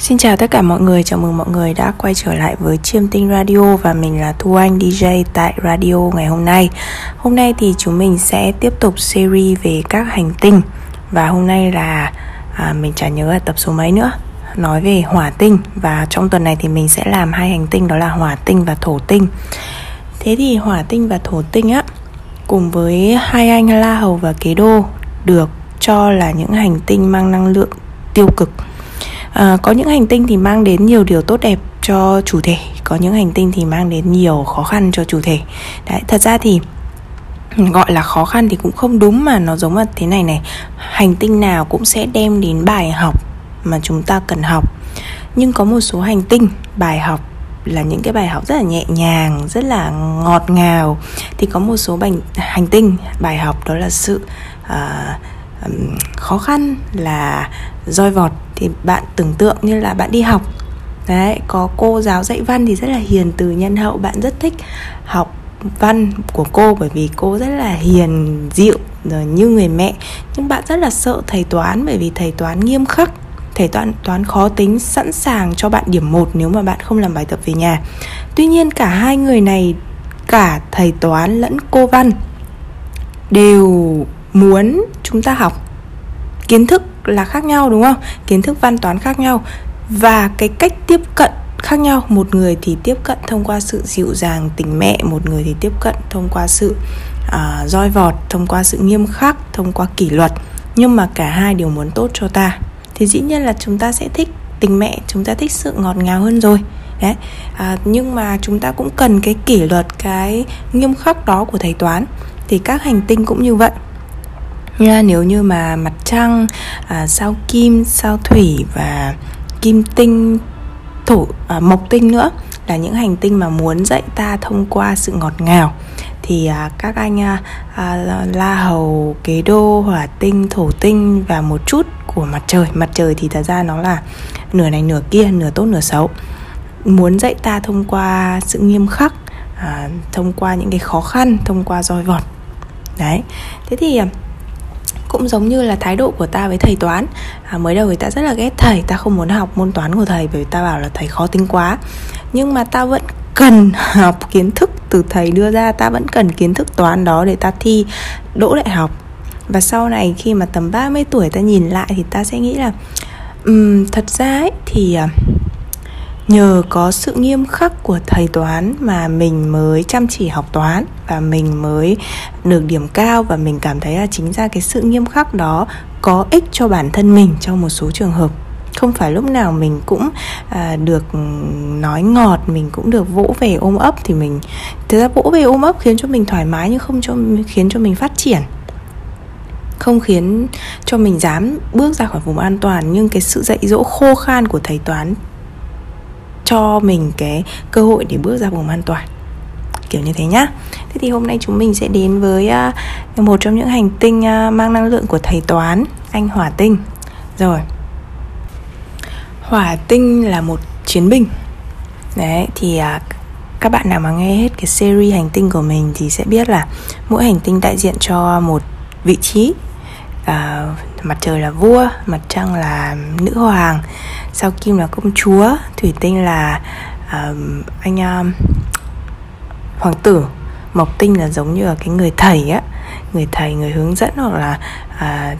Xin chào tất cả mọi người, chào mừng mọi người đã quay trở lại với Chiêm Tinh Radio và mình là Thu Anh DJ tại radio ngày hôm nay. Hôm nay thì chúng mình sẽ tiếp tục series về các hành tinh và hôm nay là à, mình chả nhớ là tập số mấy nữa nói về hỏa tinh và trong tuần này thì mình sẽ làm hai hành tinh đó là hỏa tinh và thổ tinh. Thế thì hỏa tinh và thổ tinh á cùng với hai anh La Hầu và Kế Đô được cho là những hành tinh mang năng lượng tiêu cực à, có những hành tinh thì mang đến nhiều điều tốt đẹp cho chủ thể có những hành tinh thì mang đến nhiều khó khăn cho chủ thể. Đấy thật ra thì ừ, gọi là khó khăn thì cũng không đúng mà nó giống là thế này này. Hành tinh nào cũng sẽ đem đến bài học mà chúng ta cần học. Nhưng có một số hành tinh bài học là những cái bài học rất là nhẹ nhàng rất là ngọt ngào. Thì có một số bài, hành tinh bài học đó là sự uh, um, khó khăn là roi vọt thì bạn tưởng tượng như là bạn đi học. Đấy, có cô giáo dạy văn thì rất là hiền từ nhân hậu, bạn rất thích học văn của cô bởi vì cô rất là hiền dịu, rồi như người mẹ. Nhưng bạn rất là sợ thầy toán bởi vì thầy toán nghiêm khắc, thầy toán toán khó tính, sẵn sàng cho bạn điểm 1 nếu mà bạn không làm bài tập về nhà. Tuy nhiên cả hai người này, cả thầy toán lẫn cô văn đều muốn chúng ta học kiến thức là khác nhau đúng không? Kiến thức văn toán khác nhau. Và cái cách tiếp cận khác nhau. Một người thì tiếp cận thông qua sự dịu dàng tình mẹ một người thì tiếp cận thông qua sự uh, roi vọt thông qua sự nghiêm khắc thông qua kỷ luật. Nhưng mà cả hai đều muốn tốt cho ta. Thì dĩ nhiên là chúng ta sẽ thích tình mẹ chúng ta thích sự ngọt ngào hơn rồi. Đấy. À, nhưng mà chúng ta cũng cần cái kỷ luật cái nghiêm khắc đó của thầy toán. Thì các hành tinh cũng như vậy nha nếu như mà mặt trăng à, sao kim sao thủy và kim tinh thổ à, mộc tinh nữa là những hành tinh mà muốn dạy ta thông qua sự ngọt ngào thì à, các anh à, à, la hầu kế đô hỏa tinh thổ tinh và một chút của mặt trời. Mặt trời thì thật ra nó là nửa này nửa kia nửa tốt nửa xấu. Muốn dạy ta thông qua sự nghiêm khắc à, thông qua những cái khó khăn thông qua roi vọt. Đấy. Thế thì à, cũng giống như là thái độ của ta với thầy toán. À, mới đầu thì ta rất là ghét thầy ta không muốn học môn toán của thầy bởi vì ta bảo là thầy khó tính quá. Nhưng mà ta vẫn cần học kiến thức từ thầy đưa ra ta vẫn cần kiến thức toán đó để ta thi đỗ đại học. Và sau này khi mà tầm 30 tuổi ta nhìn lại thì ta sẽ nghĩ là um, thật ra ấy, thì uh, nhờ có sự nghiêm khắc của thầy toán mà mình mới chăm chỉ học toán và mình mới được điểm cao và mình cảm thấy là chính ra cái sự nghiêm khắc đó có ích cho bản thân mình trong một số trường hợp. Không phải lúc nào mình cũng à, được nói ngọt mình cũng được vỗ về ôm ấp thì mình thực ra vỗ về ôm ấp khiến cho mình thoải mái nhưng không cho khiến cho mình phát triển. Không khiến cho mình dám bước ra khỏi vùng an toàn nhưng cái sự dạy dỗ khô khan của thầy toán cho mình cái cơ hội để bước ra vùng an toàn. Kiểu như thế nhá. Thế thì hôm nay chúng mình sẽ đến với à, một trong những hành tinh à, mang năng lượng của thầy toán anh hỏa tinh. Rồi. Hỏa tinh là một chiến binh. Đấy thì à, các bạn nào mà nghe hết cái series hành tinh của mình thì sẽ biết là mỗi hành tinh đại diện cho một vị trí. À, mặt trời là vua mặt trăng là nữ hoàng sao kim là công chúa thủy tinh là um, anh um, hoàng tử. Mộc tinh là giống như là cái người thầy á. Người thầy người hướng dẫn hoặc là uh,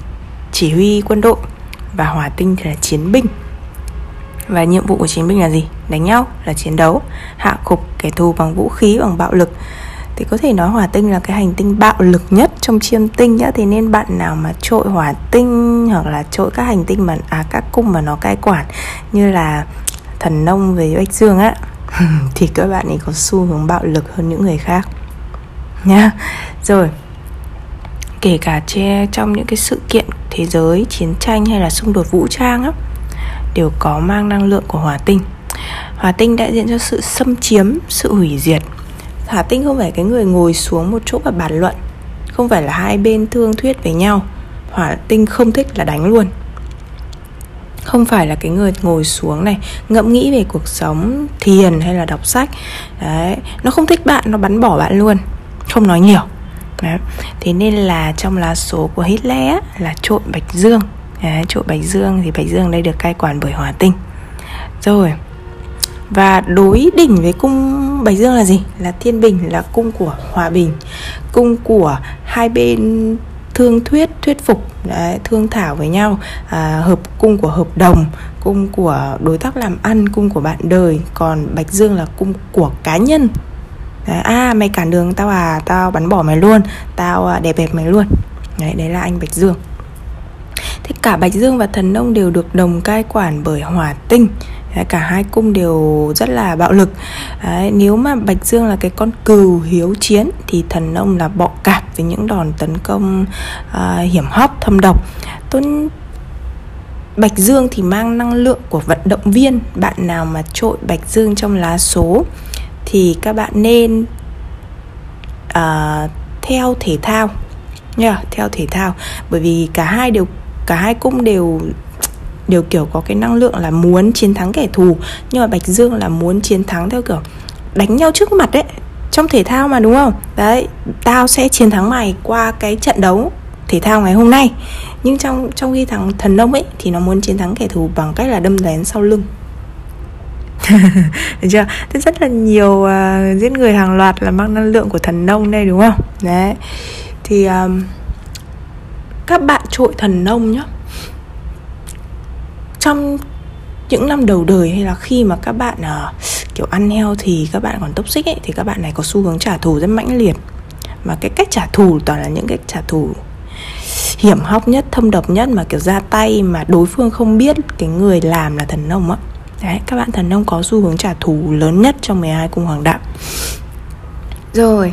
chỉ huy quân đội. Và hỏa tinh thì là chiến binh. Và nhiệm vụ của chiến binh là gì? Đánh nhau là chiến đấu. Hạ gục kẻ thù bằng vũ khí bằng bạo lực. Thì có thể nói hỏa tinh là cái hành tinh bạo lực nhất trong chiêm tinh nhá. Thế nên bạn nào mà trội hỏa tinh hoặc là trội các hành tinh mà à các cung mà nó cai quản, như là thần nông về bách dương á, thì các bạn ấy có xu hướng bạo lực hơn những người khác nha rồi, kể cả che, trong những cái sự kiện thế giới, chiến tranh hay là xung đột vũ trang á, đều có mang năng lượng của hỏa tinh. Hỏa tinh đại diện cho sự xâm chiếm, sự hủy diệt. Hỏa Tinh không phải cái người ngồi xuống một chỗ và bàn luận, Không phải là hai bên thương thuyết với nhau. Hỏa Tinh không thích là đánh luôn không phải là cái người ngồi xuống này ngẫm nghĩ về cuộc sống thiền hay là đọc sách đấy nó không thích bạn nó bắn bỏ bạn luôn không nói nhiều đấy. thế nên là trong lá số của Hitler là trộn bạch dương đấy, trộn bạch dương thì bạch dương đây được cai quản bởi hỏa tinh rồi và đối đỉnh với cung Bạch Dương là gì? Là thiên bình là cung của hòa bình Cung của hai bên thương thuyết thuyết phục đấy, thương thảo với nhau. À, hợp cung của hợp đồng cung của đối tác làm ăn cung của bạn đời. Còn bạch dương là cung của cá nhân. Đấy, à mày cản đường tao à tao bắn bỏ mày luôn tao à, đẹp đẹp mày luôn. Đấy đấy là anh bạch dương. Thế cả bạch dương và thần nông đều được đồng cai quản bởi hỏa tinh. Đấy, cả hai cung đều rất là bạo lực. Đấy, nếu mà bạch dương là cái con cừu hiếu chiến thì thần nông là bọ cạp với những đòn tấn công uh, hiểm hóc thâm độc. Tôi Bạch Dương thì mang năng lượng của vận động viên. Bạn nào mà trội Bạch Dương trong lá số Thì các bạn nên uh, theo thể thao. Nha yeah, theo thể thao. Bởi vì cả hai đều cả hai cung đều đều kiểu có cái năng lượng là muốn chiến thắng kẻ thù. Nhưng mà bạch dương là muốn chiến thắng theo kiểu đánh nhau trước mặt đấy trong thể thao mà đúng không? Đấy tao sẽ chiến thắng mày qua cái trận đấu thể thao ngày hôm nay. Nhưng trong trong khi thằng thần nông ấy thì nó muốn chiến thắng kẻ thù bằng cách là đâm lén sau lưng. Được chưa? Thế rất là nhiều uh, giết người hàng loạt là mang năng lượng của thần nông đây đúng không? Đấy. Thì um, các bạn trội thần nông nhá. Trong những năm đầu đời hay là khi mà các bạn uh, kiểu ăn heo thì các bạn còn toxic xích ấy thì các bạn này có xu hướng trả thù rất mãnh liệt mà cái cách trả thù toàn là những cách trả thù hiểm hóc nhất thâm độc nhất mà kiểu ra tay mà đối phương không biết cái người làm là thần nông á đấy các bạn thần nông có xu hướng trả thù lớn nhất trong 12 cung hoàng đạo rồi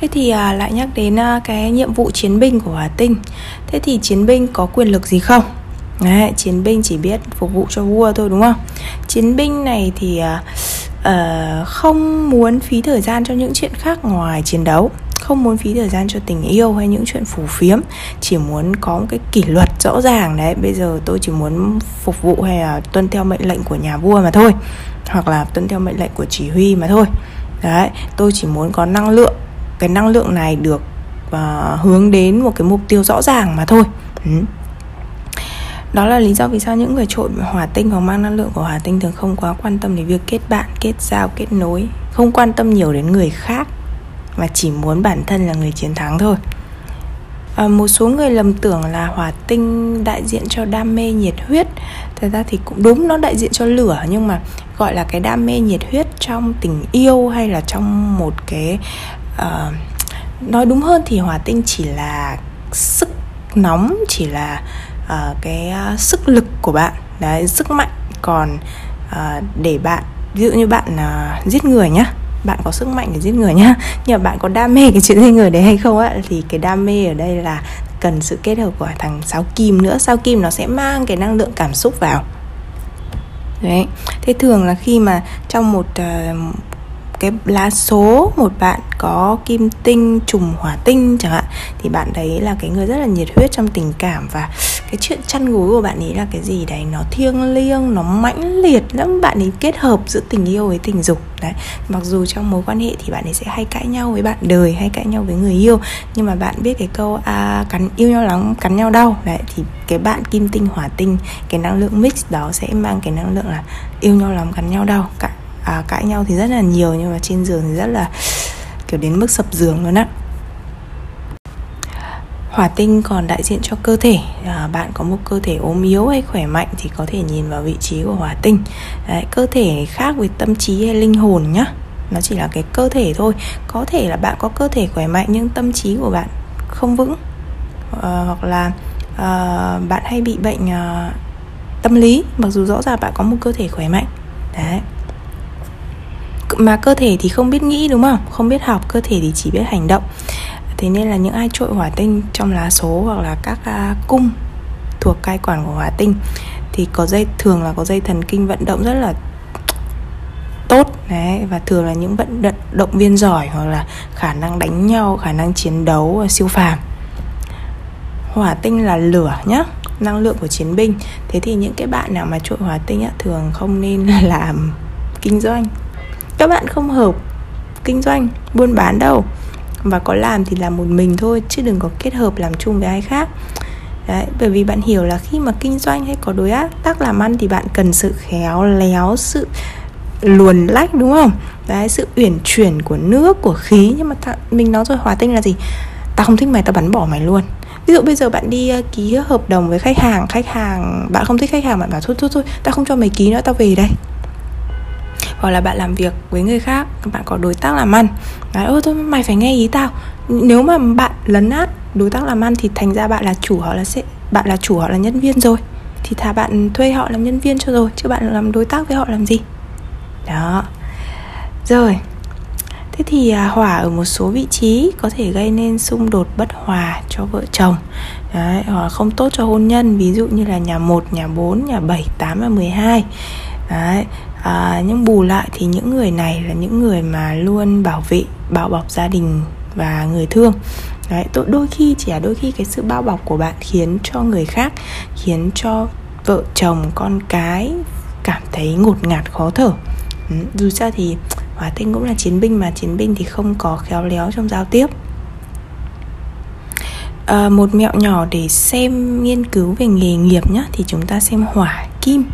Thế thì à, lại nhắc đến à, cái nhiệm vụ chiến binh của Hỏa Tinh Thế thì chiến binh có quyền lực gì không? Đấy, chiến binh chỉ biết phục vụ cho vua thôi đúng không? Chiến binh này thì à, uh, không muốn phí thời gian cho những chuyện khác ngoài chiến đấu không muốn phí thời gian cho tình yêu hay những chuyện phù phiếm. Chỉ muốn có một cái kỷ luật rõ ràng đấy. Bây giờ tôi chỉ muốn phục vụ hay là tuân theo mệnh lệnh của nhà vua mà thôi hoặc là tuân theo mệnh lệnh của chỉ huy mà thôi. Đấy tôi chỉ muốn có năng lượng cái năng lượng này được uh, hướng đến một cái mục tiêu rõ ràng mà thôi. Ừ đó là lý do vì sao những người trội hỏa tinh hoặc mang năng lượng của hỏa tinh thường không quá quan tâm đến việc kết bạn kết giao kết nối không quan tâm nhiều đến người khác mà chỉ muốn bản thân là người chiến thắng thôi. À, một số người lầm tưởng là hỏa tinh đại diện cho đam mê nhiệt huyết. Thật ra thì cũng đúng nó đại diện cho lửa nhưng mà gọi là cái đam mê nhiệt huyết trong tình yêu hay là trong một cái uh, nói đúng hơn thì hỏa tinh chỉ là sức nóng chỉ là uh, cái uh, sức lực của bạn đấy sức mạnh còn uh, để bạn ví dụ như bạn uh, giết người nhá bạn có sức mạnh để giết người nhá nhưng mà bạn có đam mê cái chuyện giết người đấy hay không á thì cái đam mê ở đây là cần sự kết hợp của thằng sáu kim nữa. Sao kim nó sẽ mang cái năng lượng cảm xúc vào. Đấy thế thường là khi mà trong một uh, cái lá số một bạn có kim tinh trùng hỏa tinh chẳng hạn thì bạn đấy là cái người rất là nhiệt huyết trong tình cảm và cái chuyện chăn gối của bạn ấy là cái gì đấy nó thiêng liêng nó mãnh liệt lắm. Bạn ấy kết hợp giữa tình yêu với tình dục. Đấy mặc dù trong mối quan hệ thì bạn ấy sẽ hay cãi nhau với bạn đời hay cãi nhau với người yêu nhưng mà bạn biết cái câu à, cắn yêu nhau lắm cắn nhau đau. Đấy thì cái bạn kim tinh hỏa tinh cái năng lượng mix đó sẽ mang cái năng lượng là yêu nhau lắm cắn nhau đau. Cả à, cãi nhau thì rất là nhiều nhưng mà trên giường thì rất là kiểu đến mức sập giường luôn á. Hỏa tinh còn đại diện cho cơ thể. À, Bạn có một cơ thể ốm yếu hay khỏe mạnh Thì có thể nhìn vào vị trí của hỏa tinh. Đấy, Cơ thể khác với tâm trí hay linh hồn nhá. Nó chỉ là cái cơ thể thôi. Có thể là bạn có cơ thể khỏe mạnh Nhưng tâm trí của bạn không vững. À, Hoặc là à, bạn hay bị bệnh à, tâm lý. Mặc dù rõ ràng bạn có một cơ thể khỏe mạnh. Đấy. Mà cơ thể thì không biết nghĩ đúng không? Không biết học cơ thể thì chỉ biết hành động thế nên là những ai trội hỏa tinh trong lá số hoặc là các uh, cung thuộc cai quản của hỏa tinh thì có dây thường là có dây thần kinh vận động rất là tốt đấy và thường là những vận động viên giỏi hoặc là khả năng đánh nhau khả năng chiến đấu à, siêu phàm. Hỏa tinh là lửa nhá năng lượng của chiến binh. Thế thì những cái bạn nào mà trội hỏa tinh á, thường không nên làm kinh doanh. Các bạn không hợp kinh doanh buôn bán đâu và có làm thì làm một mình thôi chứ đừng có kết hợp làm chung với ai khác Đấy, bởi vì bạn hiểu là khi mà kinh doanh hay có đối tác làm ăn thì bạn cần sự khéo léo, sự luồn lách đúng không? Đấy, sự uyển chuyển của nước, của khí Nhưng mà ta, mình nói rồi hòa tinh là gì? Tao không thích mày, tao bắn bỏ mày luôn ví dụ bây giờ bạn đi uh, ký hợp đồng với khách hàng khách hàng bạn không thích khách hàng bạn bảo thôi thôi thôi tao không cho mày ký nữa tao về đây hoặc là bạn làm việc với người khác bạn có đối tác làm ăn. Nói ôi thôi mày phải nghe ý tao. Nếu mà bạn lấn át đối tác làm ăn thì thành ra bạn là chủ họ là sẽ bạn là chủ họ là nhân viên rồi. Thì thà bạn thuê họ làm nhân viên cho rồi chứ bạn làm đối tác với họ làm gì? Đó. Rồi. Thế thì à, hỏa ở một số vị trí có thể gây nên xung đột bất hòa cho vợ chồng. Đấy, hoặc không tốt cho hôn nhân Ví dụ như là nhà 1, nhà 4, nhà 7, 8 và 12 Đấy, à, nhưng bù lại thì những người này là những người mà luôn bảo vệ, bao bọc gia đình và người thương. Đấy, đôi khi chỉ là đôi khi cái sự bao bọc của bạn khiến cho người khác Khiến cho vợ chồng, con cái cảm thấy ngột ngạt khó thở. Ừ, Dù sao thì Hỏa tinh cũng là chiến binh mà chiến binh thì không có khéo léo trong giao tiếp. À, Một mẹo nhỏ để xem nghiên cứu về nghề nghiệp nhé Thì chúng ta xem hỏa kim.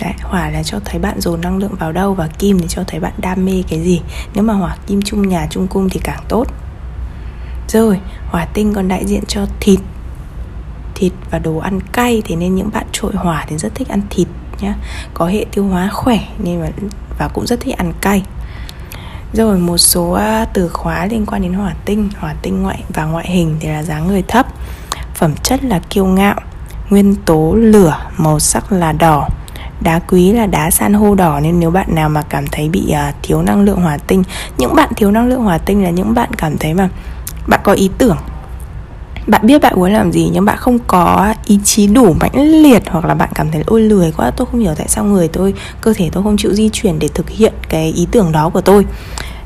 Đấy, hỏa là cho thấy bạn dồn năng lượng vào đâu Và kim thì cho thấy bạn đam mê cái gì. Nếu mà hỏa kim chung nhà chung cung thì càng tốt. Rồi, hỏa tinh còn đại diện cho thịt. Thịt và đồ ăn cay Thế nên những bạn trội hỏa thì rất thích ăn thịt nhá. Có hệ tiêu hóa khỏe nên mà và cũng rất thích ăn cay. Rồi một số à, từ khóa liên quan đến hỏa tinh. Hỏa tinh ngoại và ngoại hình thì là dáng người thấp. Phẩm chất là kiêu ngạo. Nguyên tố lửa, màu sắc là đỏ. Đá quý là đá san hô đỏ Nên nếu bạn nào mà cảm thấy bị uh, thiếu năng lượng hỏa tinh Những bạn thiếu năng lượng hỏa tinh là những bạn cảm thấy mà Bạn có ý tưởng. Bạn biết bạn muốn làm gì nhưng bạn không có ý chí đủ mãnh liệt hoặc là bạn cảm thấy ôi lười quá tôi không hiểu tại sao người tôi cơ thể tôi không chịu di chuyển để thực hiện cái ý tưởng đó của tôi.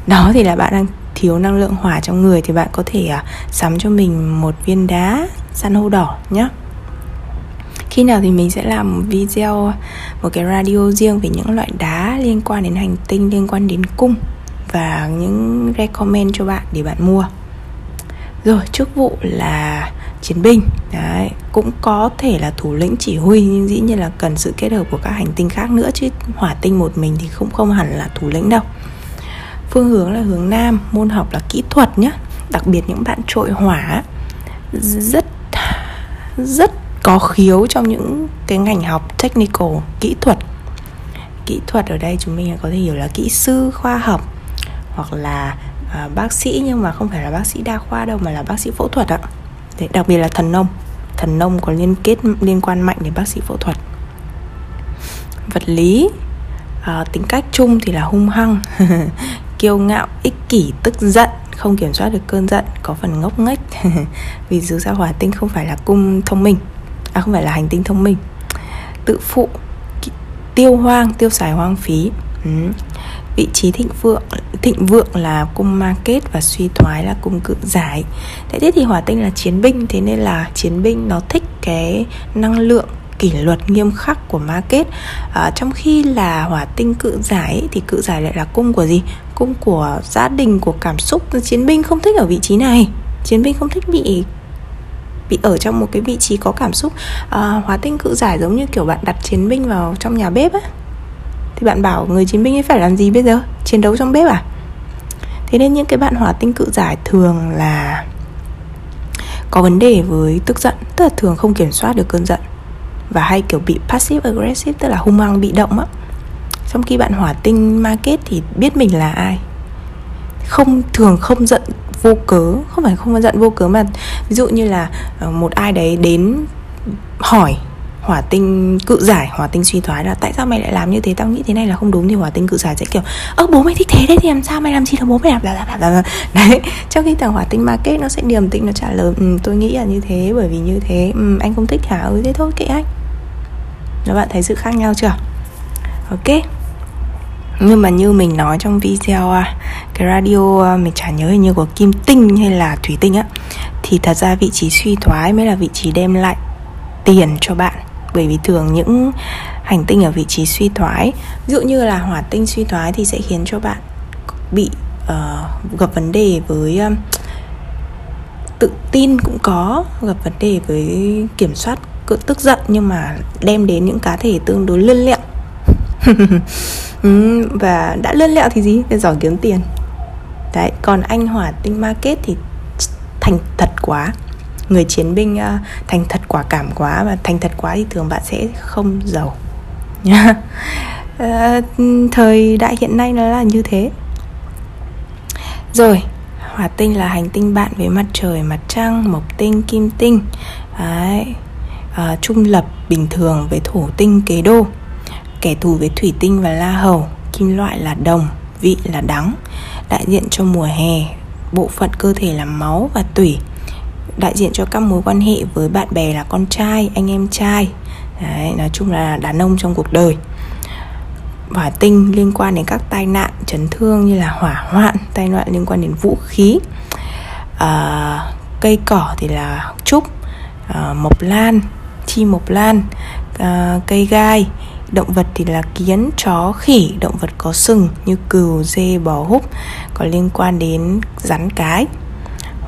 Đó thì là bạn đang thiếu năng lượng hỏa trong người thì bạn có thể uh, sắm cho mình một viên đá san hô đỏ nhé khi nào thì mình sẽ làm một video một cái radio riêng về những loại đá liên quan đến hành tinh liên quan đến cung và những recommend cho bạn để bạn mua. Rồi chức vụ là chiến binh. Đấy, cũng có thể là thủ lĩnh chỉ huy nhưng dĩ nhiên là cần sự kết hợp của các hành tinh khác nữa chứ. Hỏa tinh một mình thì cũng không hẳn là thủ lĩnh đâu. Phương hướng là hướng nam môn học là kỹ thuật nhé đặc biệt những bạn trội hỏa rất rất có khiếu trong những cái ngành học technical kỹ thuật. Kỹ thuật ở đây chúng mình có thể hiểu là kỹ sư khoa học hoặc là à, bác sĩ nhưng mà không phải là bác sĩ đa khoa đâu mà là bác sĩ phẫu thuật ạ. Đấy, đặc biệt là thần nông. Thần nông có liên kết liên quan mạnh đến bác sĩ phẫu thuật. Vật lý à, tính cách chung thì là hung hăng kiêu ngạo ích kỷ tức giận không kiểm soát được cơn giận có phần ngốc nghếch. Vì dù sao hỏa tinh không phải là cung thông minh à không phải là hành tinh thông minh. Tự phụ tiêu hoang tiêu xài hoang phí. Ừ. Vị trí thịnh vượng thịnh vượng là cung ma kết và suy thoái là cung cự giải. Thế thì hỏa tinh là chiến binh thế nên là chiến binh nó thích cái năng lượng kỷ luật nghiêm khắc của ma kết. À, trong khi là hỏa tinh cự giải thì cự giải lại là cung của gì? Cung của gia đình của cảm xúc. Chiến binh không thích ở vị trí này. Chiến binh không thích bị bị ở trong một cái vị trí có cảm xúc à, hóa tinh cự giải giống như kiểu bạn đặt chiến binh vào trong nhà bếp á. Thì bạn bảo người chiến binh ấy phải làm gì bây giờ? Chiến đấu trong bếp à? Thế nên những cái bạn hỏa tinh cự giải thường là có vấn đề với tức giận tức là thường không kiểm soát được cơn giận và hay kiểu bị passive aggressive tức là hung hăng bị động á. Trong khi bạn hỏa tinh market thì biết mình là ai. Không thường không giận vô cớ. Không phải không giận vô cớ mà ví dụ như là ờ, một ai đấy đến hỏi hỏa tinh cự giải hỏa tinh suy thoái là tại sao mày lại làm như thế? Tao nghĩ thế này là không đúng thì hỏa tinh cự giải sẽ kiểu ơ bố mày thích thế đấy thì làm sao mày làm gì là bố mày làm là, là, là, là. đấy trong khi thằng hỏa tinh market nó sẽ điềm tĩnh nó trả lời ừ, tôi nghĩ là như thế bởi vì như thế ừ, anh không thích hả? Ừ thế thôi kệ anh. Các bạn thấy sự khác nhau chưa? Ok nhưng mà như mình nói trong video à, cái radio à, mình chả nhớ hình như của kim tinh hay là thủy tinh á thì thật ra vị trí suy thoái mới là vị trí đem lại tiền cho bạn. Bởi vì thường những hành tinh ở vị trí suy thoái ví dụ như là hỏa tinh suy thoái thì sẽ khiến cho bạn bị uh, gặp vấn đề với uh, tự tin cũng có gặp vấn đề với kiểm soát cự tức giận nhưng mà đem đến những cá thể tương đối lươn lẹo. ừ, và đã lươn lẹo thì gì? Để giỏi kiếm tiền. Đấy còn anh hỏa tinh market thì thành thật quá. Người chiến binh uh, thành thật quả cảm quá và thành thật quá thì thường bạn sẽ không giàu. Uh, thời đại hiện nay nó là như thế. Rồi hỏa tinh là hành tinh bạn với mặt trời mặt trăng mộc tinh kim tinh. Đấy uh, trung lập bình thường với thổ tinh kế đô kẻ thù với thủy tinh và la hầu kim loại là đồng vị là đắng đại diện cho mùa hè bộ phận cơ thể là máu và tủy đại diện cho các mối quan hệ với bạn bè là con trai anh em trai. Đấy, nói chung là đàn ông trong cuộc đời. Hỏa tinh liên quan đến các tai nạn chấn thương như là hỏa hoạn tai nạn liên quan đến vũ khí. À, cây cỏ thì là trúc à, mộc lan chi mộc lan à, cây gai động vật thì là kiến chó khỉ. Động vật có sừng như cừu dê bò húc có liên quan đến rắn cái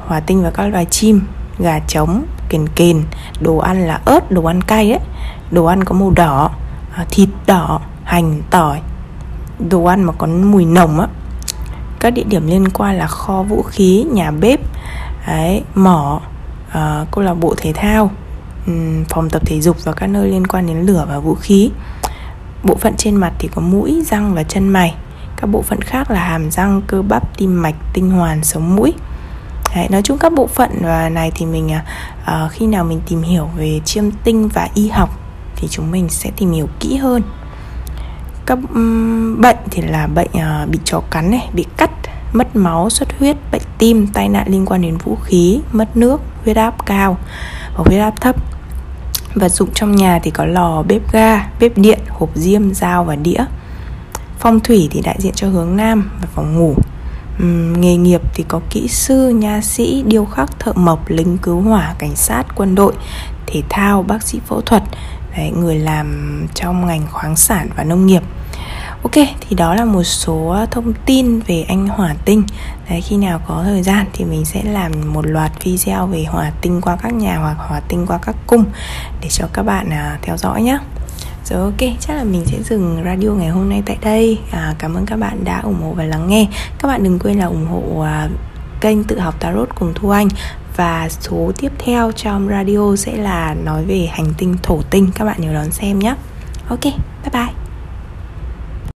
hỏa tinh và các loài chim gà trống kền kền đồ ăn là ớt đồ ăn cay ấy. Đồ ăn có màu đỏ à, thịt đỏ hành tỏi. Đồ ăn mà có mùi nồng á. Các địa điểm liên quan là kho vũ khí nhà bếp đấy, mỏ uh, câu lạc bộ thể thao um, phòng tập thể dục và các nơi liên quan đến lửa và vũ khí bộ phận trên mặt thì có mũi răng và chân mày. Các bộ phận khác là hàm răng cơ bắp tim mạch tinh hoàn sống mũi. Đấy, nói chung các bộ phận à, này thì mình uh, khi nào mình tìm hiểu về chiêm tinh và y học thì chúng mình sẽ tìm hiểu kỹ hơn. Các um, bệnh thì là bệnh uh, bị chó cắn này bị cắt mất máu xuất huyết bệnh tim tai nạn liên quan đến vũ khí mất nước huyết áp cao và huyết áp thấp vật dụng trong nhà thì có lò bếp ga bếp điện hộp diêm dao và đĩa. Phong thủy thì đại diện cho hướng nam và phòng ngủ. Uhm, nghề nghiệp thì có kỹ sư nha sĩ điêu khắc thợ mộc lính cứu hỏa cảnh sát quân đội thể thao bác sĩ phẫu thuật. Đấy, người làm trong ngành khoáng sản và nông nghiệp. Ok, thì đó là một số ờ, thông tin về anh hỏa tinh. Đấy, khi nào có thời gian thì mình sẽ làm một loạt video về hỏa tinh qua các nhà hoặc hỏa tinh qua các cung Để cho các bạn à, theo dõi nhé rồi ok, chắc là mình sẽ dừng radio ngày hôm nay tại đây. À, Cảm ơn các bạn đã ủng hộ và lắng nghe. Các bạn đừng quên là ủng hộ à, kênh tự học Tarot cùng Thu Anh. Và số tiếp theo trong radio sẽ là nói về hành tinh thổ tinh. Các bạn nhớ đón xem nhé Ok, bye bye.